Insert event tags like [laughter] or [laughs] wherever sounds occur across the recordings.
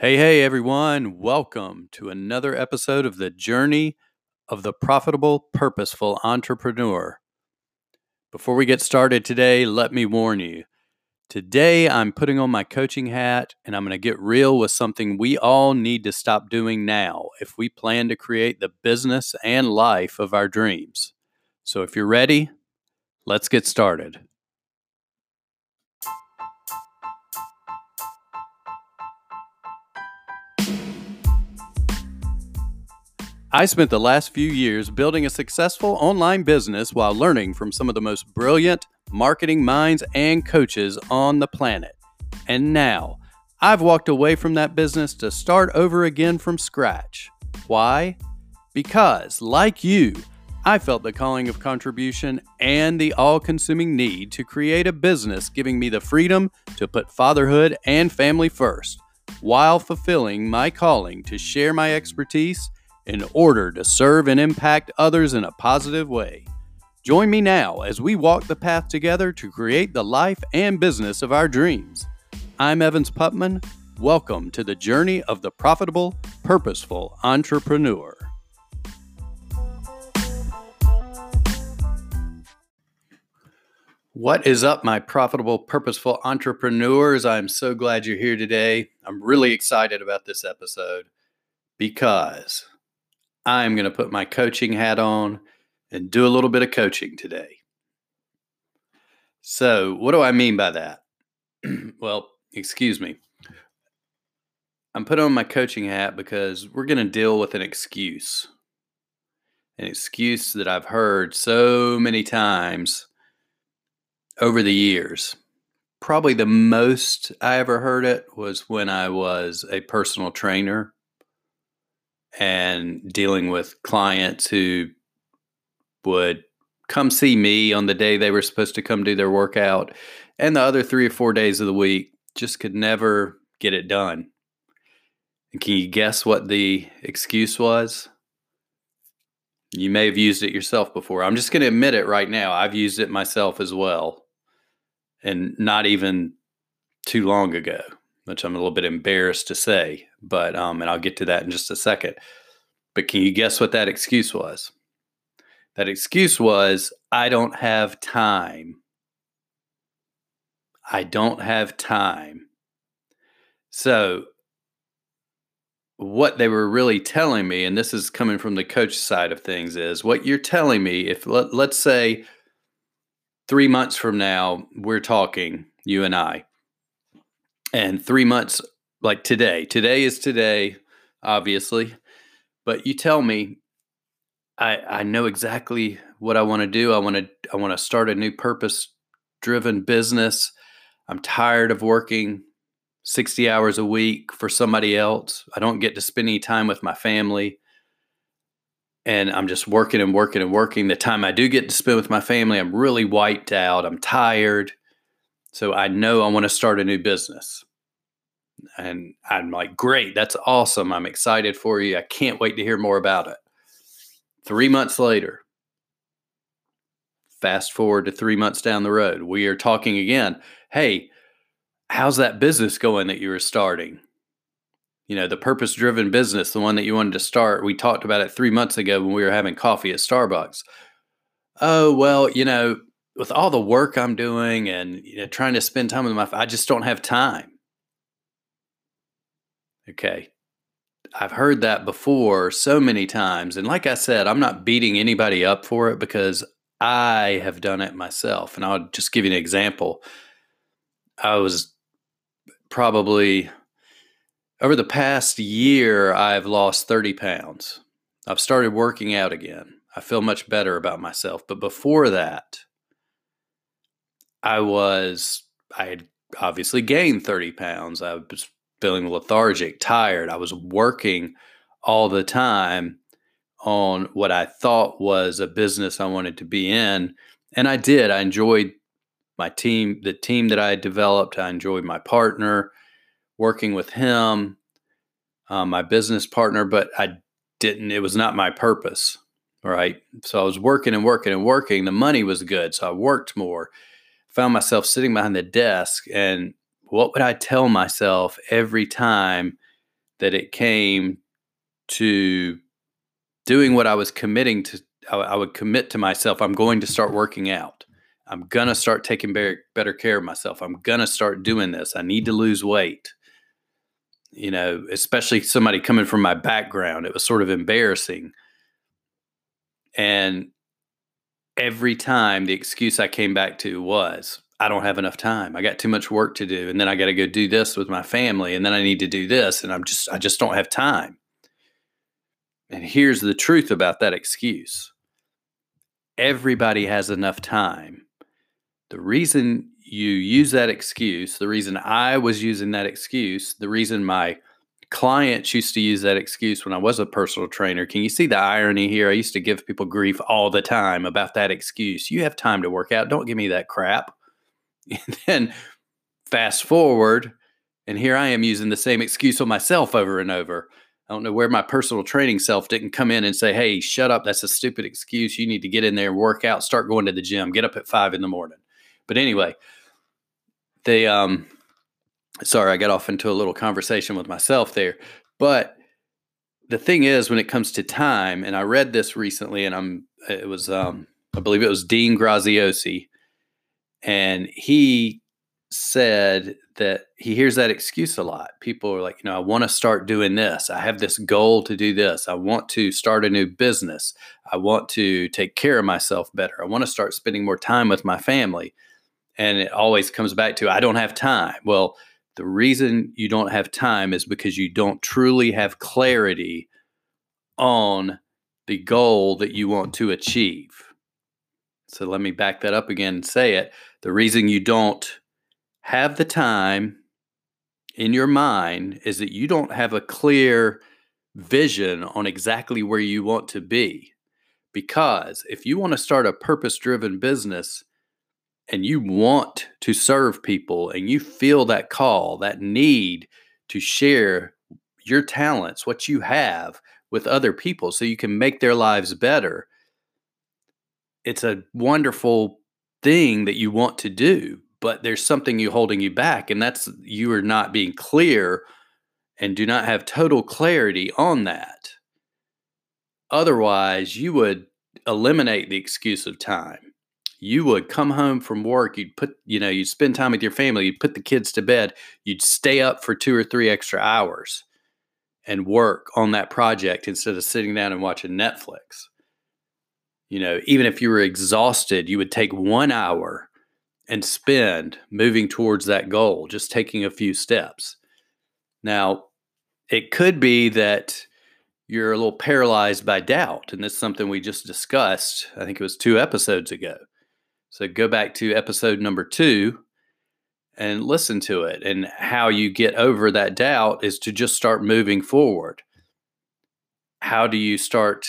Hey, hey, everyone. Welcome to another episode of the Journey of the Profitable, Purposeful Entrepreneur. Before we get started today, let me warn you. Today, I'm putting on my coaching hat and I'm going to get real with something we all need to stop doing now if we plan to create the business and life of our dreams. So, if you're ready, let's get started. I spent the last few years building a successful online business while learning from some of the most brilliant marketing minds and coaches on the planet. And now, I've walked away from that business to start over again from scratch. Why? Because, like you, I felt the calling of contribution and the all consuming need to create a business giving me the freedom to put fatherhood and family first, while fulfilling my calling to share my expertise in order to serve and impact others in a positive way. Join me now as we walk the path together to create the life and business of our dreams. I'm Evans Putman. Welcome to the journey of the profitable, purposeful entrepreneur. What is up, my profitable, purposeful entrepreneurs? I'm so glad you're here today. I'm really excited about this episode because I'm going to put my coaching hat on and do a little bit of coaching today. So, what do I mean by that? [clears throat] well, excuse me. I'm putting on my coaching hat because we're going to deal with an excuse. An excuse that I've heard so many times over the years. Probably the most I ever heard it was when I was a personal trainer and dealing with clients who would come see me on the day they were supposed to come do their workout and the other three or four days of the week just could never get it done. And can you guess what the excuse was? You may have used it yourself before. I'm just going to admit it right now. I've used it myself as well. And not even too long ago which I'm a little bit embarrassed to say, but um, and I'll get to that in just a second. But can you guess what that excuse was? That excuse was, I don't have time. I don't have time. So, what they were really telling me, and this is coming from the coach side of things, is what you're telling me. If let, let's say three months from now, we're talking, you and I, and three months like today. Today is today obviously. But you tell me i i know exactly what i want to do. I want to i want to start a new purpose driven business. I'm tired of working 60 hours a week for somebody else. I don't get to spend any time with my family. And i'm just working and working and working. The time i do get to spend with my family i'm really wiped out. I'm tired so I know I want to start a new business. And I'm like, great, that's awesome. I'm excited for you. I can't wait to hear more about it. Three months later, fast forward to three months down the road, we are talking again. Hey, how's that business going that you were starting? You know, the purpose driven business, the one that you wanted to start. We talked about it three months ago when we were having coffee at Starbucks. Oh, well, you know, with all the work I'm doing and you know, trying to spend time with my, I just don't have time. Okay. I've heard that before so many times. And like I said, I'm not beating anybody up for it because I have done it myself. And I'll just give you an example. I was probably over the past year, I've lost 30 pounds. I've started working out again. I feel much better about myself. But before that, I was, I had obviously gained 30 pounds. I was feeling lethargic, tired. I was working all the time on what I thought was a business I wanted to be in. And I did. I enjoyed my team, the team that I had developed. I enjoyed my partner, working with him, um, my business partner, but I didn't, it was not my purpose. Right. So I was working and working and working. The money was good. So I worked more found myself sitting behind the desk and what would I tell myself every time that it came to doing what I was committing to. I, would commit to myself. I'm going to start working out. I'm gonna start taking better, care of myself. I'm gonna start doing this. I need to lose weight. You know, especially somebody coming from my background, it was sort of embarrassing. And every time the excuse I came back to was, I don't have enough time. I got too much work to do. And then I got to go do this with my family. And then I need to do this. And I'm just, I just don't have time. And here's the truth about that excuse everybody has enough time. The reason you use that excuse, the reason I was using that excuse, the reason my clients used to use that excuse when I was a personal trainer. Can you see the irony here? I used to give people grief all the time about that excuse. You have time to work out. Don't give me that crap. And [laughs] then fast forward, and here I am using the same excuse on myself over and over. I don't know where my personal training self didn't come in and say, Hey, shut up. That's a stupid excuse. You need to get in there and work out, start going to the gym, get up at five in the morning. But anyway, they, um, sorry, I got off into a little conversation with myself there. But the thing is, when it comes to time, and I read this recently, and I'm, it was, um, I believe it was Dean Graziosi, and he said that he hears that excuse a lot. People are like, you know, I want to start doing this. I have this goal to do this. I want to start a new business. I want to take care of myself better. I want to start spending more time with my family. And it always comes back to, I don't have time. Well, the reason you don't have time is because you don't truly have clarity on the goal that you want to achieve. So let me back that up again and say it. The reason you don't have the time in your mind is that you don't have a clear vision on exactly where you want to be. Because if you want to start a purpose driven business and you want to serve people and you feel that call, that need to share your talents, what you have with other people so you can make their lives better, it's a wonderful thing that you want to do but there's something you holding you back and that's you are not being clear and do not have total clarity on that. Otherwise you would eliminate the excuse of time you would come home from work you'd put you know you'd spend time with your family you'd put the kids to bed you'd stay up for two or three extra hours and work on that project instead of sitting down and watching netflix you know even if you were exhausted you would take one hour and spend moving towards that goal, just taking a few steps. Now, it could be that you're a little paralyzed by doubt, and this is something we just discussed. I think it was two episodes ago. So go back to episode number two and listen to it. And how you get over that doubt is to just start moving forward. How do you start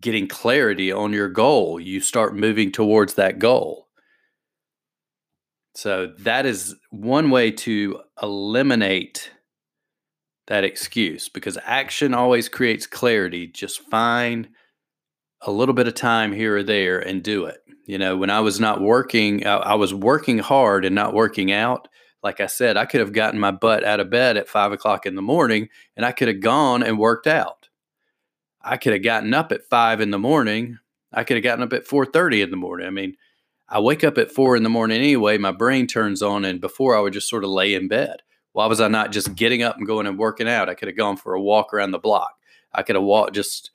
getting clarity on your goal? You start moving towards that goal. So that is one way to eliminate that excuse because action always creates clarity. Just find a little bit of time here or there and do it. You know, when I was not working, I, was working hard and not working out. Like I said, I could have gotten my butt out of bed at five o'clock in the morning and I could have gone and worked out. I could have gotten up at five in the morning. I could have gotten up at four thirty in the morning. I mean, I wake up at four in the morning anyway. My brain turns on, and before I would just sort of lay in bed. Why was I not just getting up and going and working out? I could have gone for a walk around the block. I could have walked just,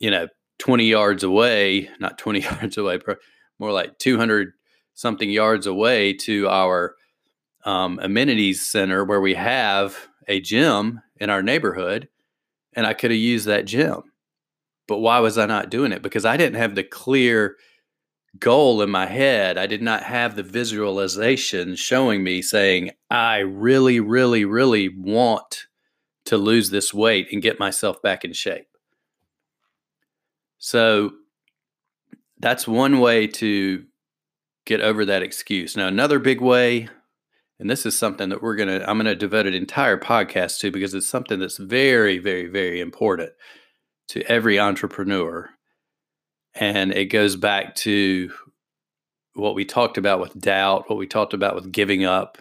you know, 20 yards away, not 20 [laughs] yards away, more like 200 something yards away to our um, amenities center where we have a gym in our neighborhood. And I could have used that gym. But why was I not doing it? Because I didn't have the clear goal in my head. I did not have the visualization showing me saying, I really, really, really want to lose this weight and get myself back in shape. So that's one way to get over that excuse. Now, another big way, and this is something that we're going to, I'm going to devote an entire podcast to because it's something that's very, very, very important to every entrepreneur and it goes back to what we talked about with doubt, what we talked about with giving up,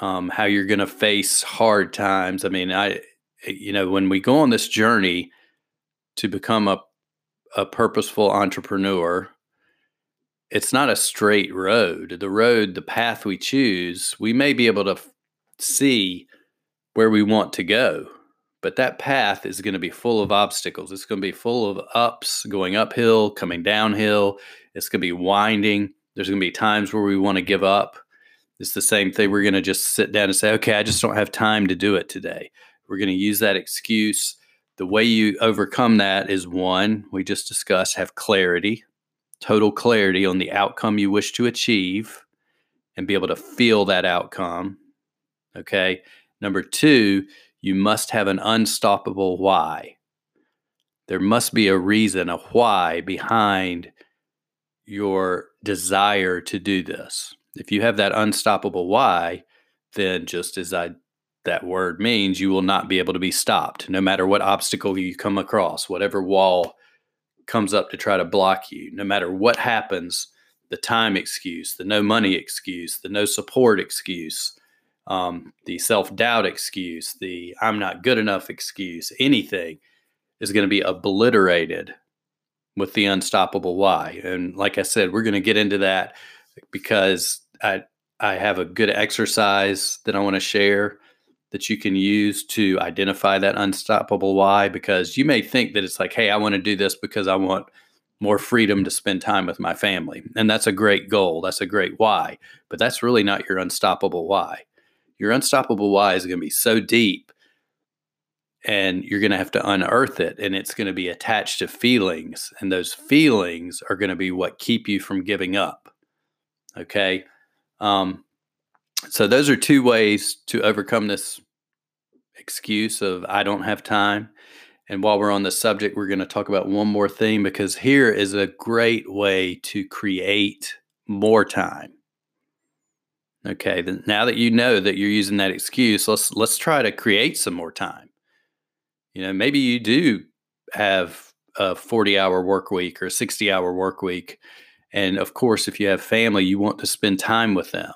um, how you're going to face hard times. I mean, I you know, when we go on this journey to become a, a purposeful entrepreneur, it's not a straight road. The road, the path we choose, we may be able to f- see where we want to go, but that path is going to be full of obstacles. It's going to be full of ups, going uphill, coming downhill. It's going to be winding. There's going to be times where we want to give up. It's the same thing. We're going to just sit down and say, okay, I just don't have time to do it today. We're going to use that excuse. The way you overcome that is one, we just discussed, have clarity, total clarity on the outcome you wish to achieve and be able to feel that outcome. Okay. Number two, you must have an unstoppable why. There must be a reason, a why behind your desire to do this. If you have that unstoppable why, then just as I that word means, you will not be able to be stopped no matter what obstacle you come across, whatever wall comes up to try to block you, no matter what happens, the time excuse, the no money excuse, the no support excuse, um, the self doubt excuse, the I'm not good enough excuse, anything is going to be obliterated with the unstoppable why. And like I said, we're going to get into that because I I have a good exercise that I want to share that you can use to identify that unstoppable why because you may think that it's like hey, I want to do this because I want more freedom to spend time with my family. And that's a great goal. That's a great why. But that's really not your unstoppable why. Your unstoppable why is going to be so deep and you're going to have to unearth it and it's going to be attached to feelings and those feelings are going to be what keep you from giving up okay um, so those are two ways to overcome this excuse of i don't have time and while we're on the subject we're going to talk about one more thing because here is a great way to create more time okay then now that you know that you're using that excuse let's let's try to create some more time you know, maybe you do have a 40 hour work week or a 60 hour work week. And of course, if you have family, you want to spend time with them.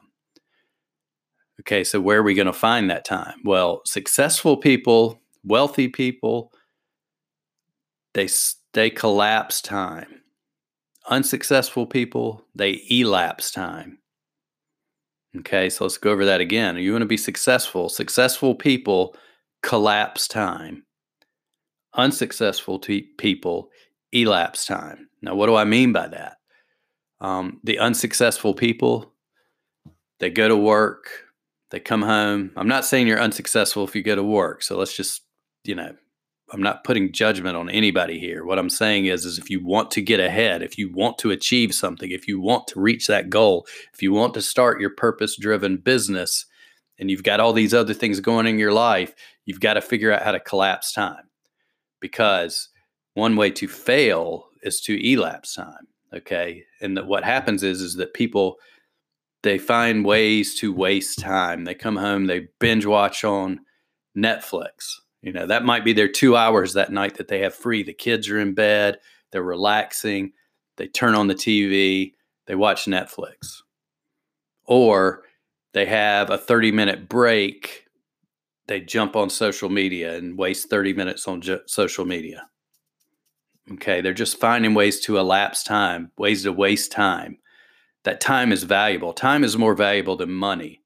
Okay, so where are we going to find that time? Well, successful people, wealthy people, they they collapse time. Unsuccessful people, they elapse time. Okay, so let's go over that again. You want to be successful. Successful people collapse time unsuccessful people elapse time. Now, what do I mean by that? Um, the unsuccessful people, they go to work, they come home. I'm not saying you're unsuccessful if you go to work. So let's just, you know, I'm not putting judgment on anybody here. What I'm saying is, is if you want to get ahead, if you want to achieve something, if you want to reach that goal, if you want to start your purpose driven business, and you've got all these other things going in your life, you've got to figure out how to collapse time because one way to fail is to elapse time. Okay. And that what happens is, is that people, they find ways to waste time. They come home, they binge watch on Netflix. You know, that might be their two hours that night that they have free. The kids are in bed, they're relaxing, they turn on the TV, they watch Netflix. Or they have a 30 minute break they jump on social media and waste 30 minutes on ju- social media. Okay, they're just finding ways to elapse time, ways to waste time. That time is valuable. Time is more valuable than money.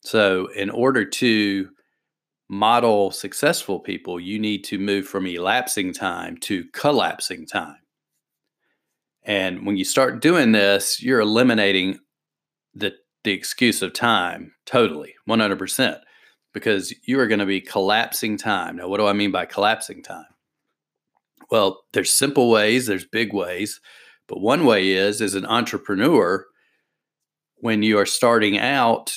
So, in order to model successful people, you need to move from elapsing time to collapsing time. And when you start doing this, you're eliminating the, the excuse of time totally, 100% because you are going to be collapsing time. Now, what do I mean by collapsing time? Well, there's simple ways, there's big ways, but one way is as an entrepreneur, when you are starting out,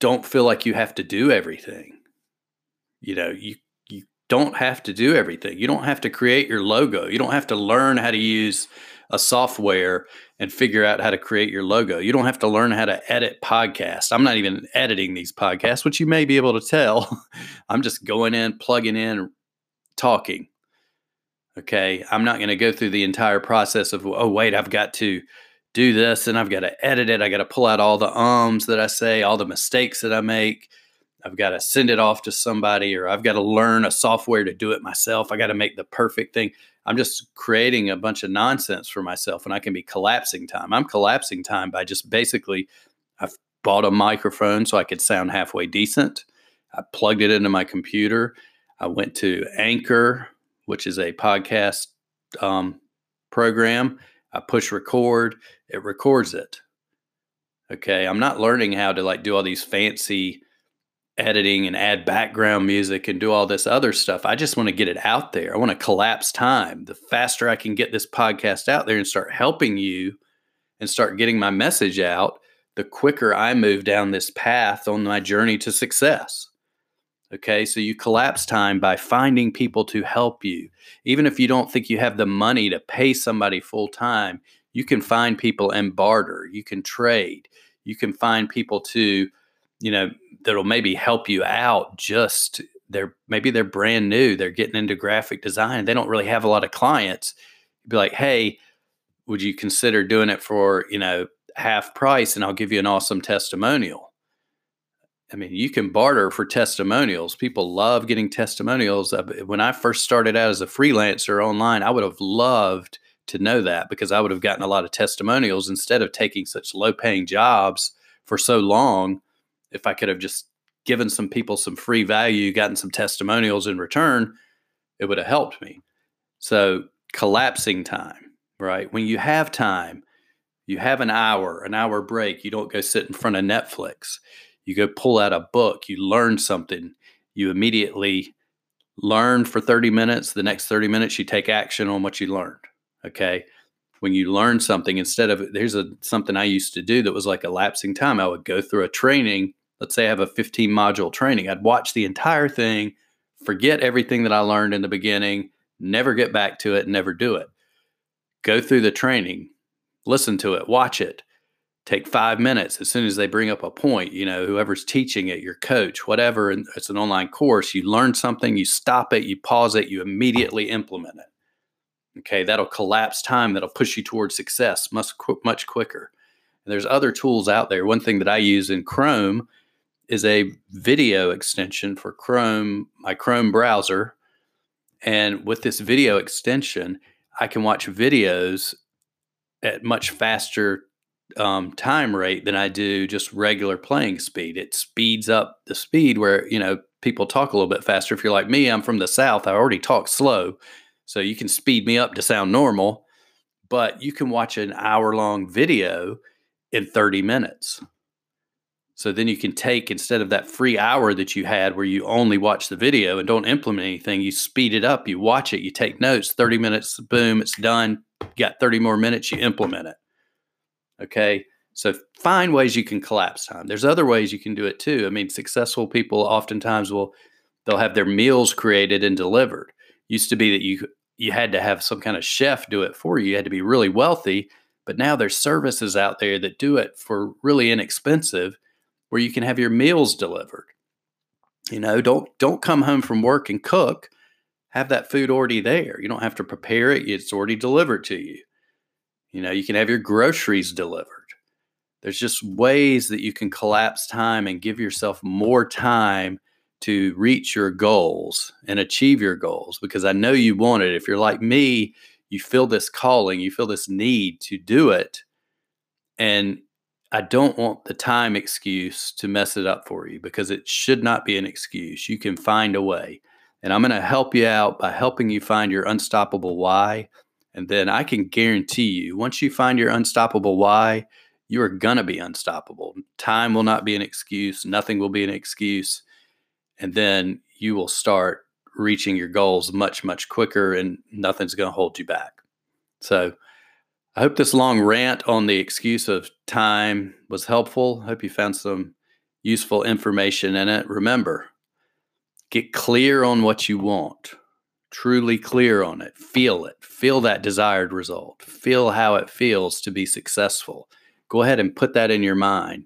don't feel like you have to do everything. You know, you you don't have to do everything. You don't have to create your logo. You don't have to learn how to use a software and figure out how to create your logo. You don't have to learn how to edit podcasts. I'm not even editing these podcasts, which you may be able to tell. [laughs] I'm just going in, plugging in, talking. Okay. I'm not going to go through the entire process of, oh, wait, I've got to do this and I've got to edit it. I got to pull out all the ums that I say, all the mistakes that I make. I've got to send it off to somebody or I've got to learn a software to do it myself. I got to make the perfect thing. I'm just creating a bunch of nonsense for myself and I can be collapsing time. I'm collapsing time by just basically I've bought a microphone so I could sound halfway decent. I plugged it into my computer. I went to Anchor, which is a podcast um, program. I push record, it records it. Okay. I'm not learning how to like do all these fancy editing and add background music and do all this other stuff. I just want to get it out there. I want to collapse time. The faster I can get this podcast out there and start helping you and start getting my message out, the quicker I move down this path on my journey to success. Okay, so you collapse time by finding people to help you. Even if you don't think you have the money to pay somebody full time, you can find people and barter. You can trade. You can find people to, you know, that'll maybe help you out. Just they're maybe they're brand new. They're getting into graphic design. They don't really have a lot of clients. You'd be like, hey, would you consider doing it for you know half price, and I'll give you an awesome testimonial I mean, you can barter for testimonials. People love getting testimonials. When I first started out as a freelancer online, I would have loved to know that because I would have gotten a lot of testimonials instead of taking such low paying jobs for so long. If I could have just given some people some free value, gotten some testimonials in return, it would have helped me. So, collapsing time, right? When you have time, you have an hour, an hour break, you don't go sit in front of Netflix you go pull out a book, you learn something, you immediately learn for 30 minutes. The next 30 minutes, you take action on what you learned. Okay. When you learn something, instead of there's a something I used to do that was like a lapsing time. I would go through a training. Let's say I have a 15 module training. I'd watch the entire thing, forget everything that I learned in the beginning, never get back to it, never do it. Go through the training, listen to it, watch it, take five minutes as soon as they bring up a point you know whoever's teaching it your coach whatever and it's an online course you learn something you stop it you pause it you immediately implement it. Okay that'll collapse time that'll push you towards success much much quicker. And there's other tools out there. One thing that i use in chrome is a video extension for chrome my chrome browser. And with this video extension i can watch videos at much faster um, time rate than I do just regular playing speed. It speeds up the speed where, you know, people talk a little bit faster. If you're like me, I'm from the South, I already talk slow. So you can speed me up to sound normal, but you can watch an hour long video in 30 minutes. So then you can take instead of that free hour that you had where you only watch the video and don't implement anything, you speed it up, you watch it, you take notes, 30 minutes, boom, it's done. You got 30 more minutes, you implement it. Okay. So find ways you can collapse time. There's other ways you can do it too. I mean, successful people oftentimes will they'll have their meals created and delivered. Used to be that you you had to have some kind of chef do it for you. You had to be really wealthy, but now there's services out there that do it for really inexpensive where you can have your meals delivered. You know, don't don't come home from work and cook. Have that food already there. You don't have to prepare it. It's already delivered to you. You know, you can have your groceries delivered. There's just ways that you can collapse time and give yourself more time to reach your goals and achieve your goals because I know you want it. If you're like me, you feel this calling, you feel this need to do it. And I don't want the time excuse to mess it up for you because it should not be an excuse. You can find a way. And I'm going to help you out by helping you find your unstoppable why and then I can guarantee you, once you find your unstoppable why, you are going to be unstoppable. Time will not be an excuse, nothing will be an excuse. And then you will start reaching your goals much, much quicker, and nothing's going to hold you back. So, I hope this long rant on the excuse of time was helpful. I hope you found some useful information in it. Remember, get clear on what you want truly clear on it, feel it, feel that desired result, feel how it feels to be successful. Go ahead and put that in your mind.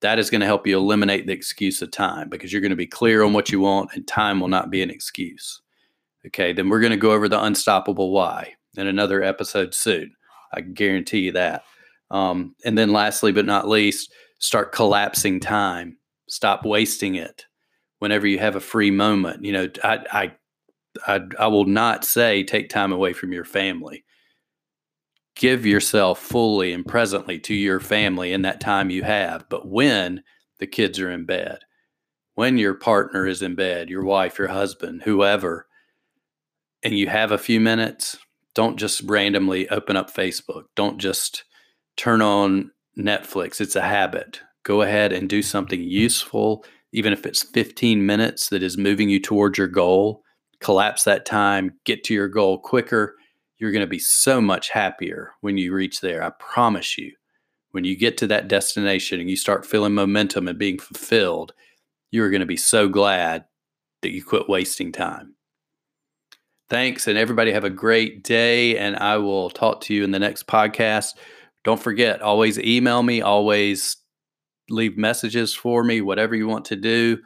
That is going to help you eliminate the excuse of time because you're going to be clear on what you want and time will not be an excuse. Okay, then we're going to go over the unstoppable why in another episode soon. I guarantee you that. Um, and then, lastly but not least, start collapsing time. Stop wasting it. whenever you have a free moment. You know, I, I, I, I will not say take time away from your family. Give yourself fully and presently to your family in that time you have. But when the kids are in bed, when your partner is in bed, your wife, your husband, whoever, and you have a few minutes, don't just randomly open up Facebook. Don't just turn on Netflix. It's a habit. Go ahead and do something useful, even if it's 15 minutes that is moving you towards your goal. Collapse that time, get to your goal quicker. You're going to be so much happier when you reach there. I promise you. When you get to that destination and you start feeling momentum and being fulfilled, you're going to be so glad that you quit wasting time. Thanks, and everybody have a great day. And I will talk to you in the next podcast. Don't forget, always email me, always leave messages for me, whatever you want to do.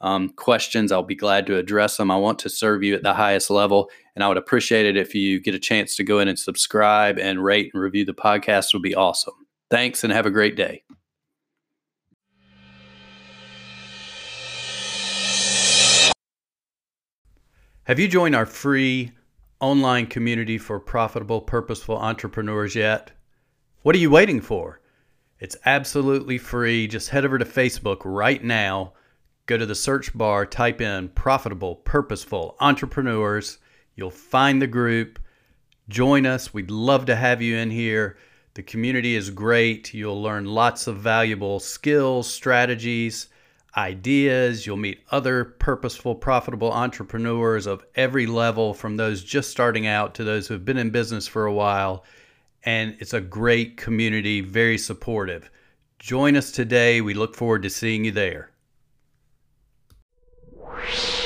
Um, questions, I'll be glad to address them. I want to serve you at the highest level, and I would appreciate it if you get a chance to go in and subscribe and rate and review the podcast. It would be awesome. Thanks, and have a great day. Have you joined our free online community for profitable, purposeful entrepreneurs yet? What are you waiting for? It's absolutely free. Just head over to Facebook right now. Go to the search bar, type in profitable, purposeful entrepreneurs. You'll find the group. Join us. We'd love to have you in here. The community is great. You'll learn lots of valuable skills, strategies ideas. You'll meet other purposeful, profitable entrepreneurs of every level, from those just starting out to those who have been in business for a while. And it's a great community, very supportive. Join us today. We look forward to seeing you there you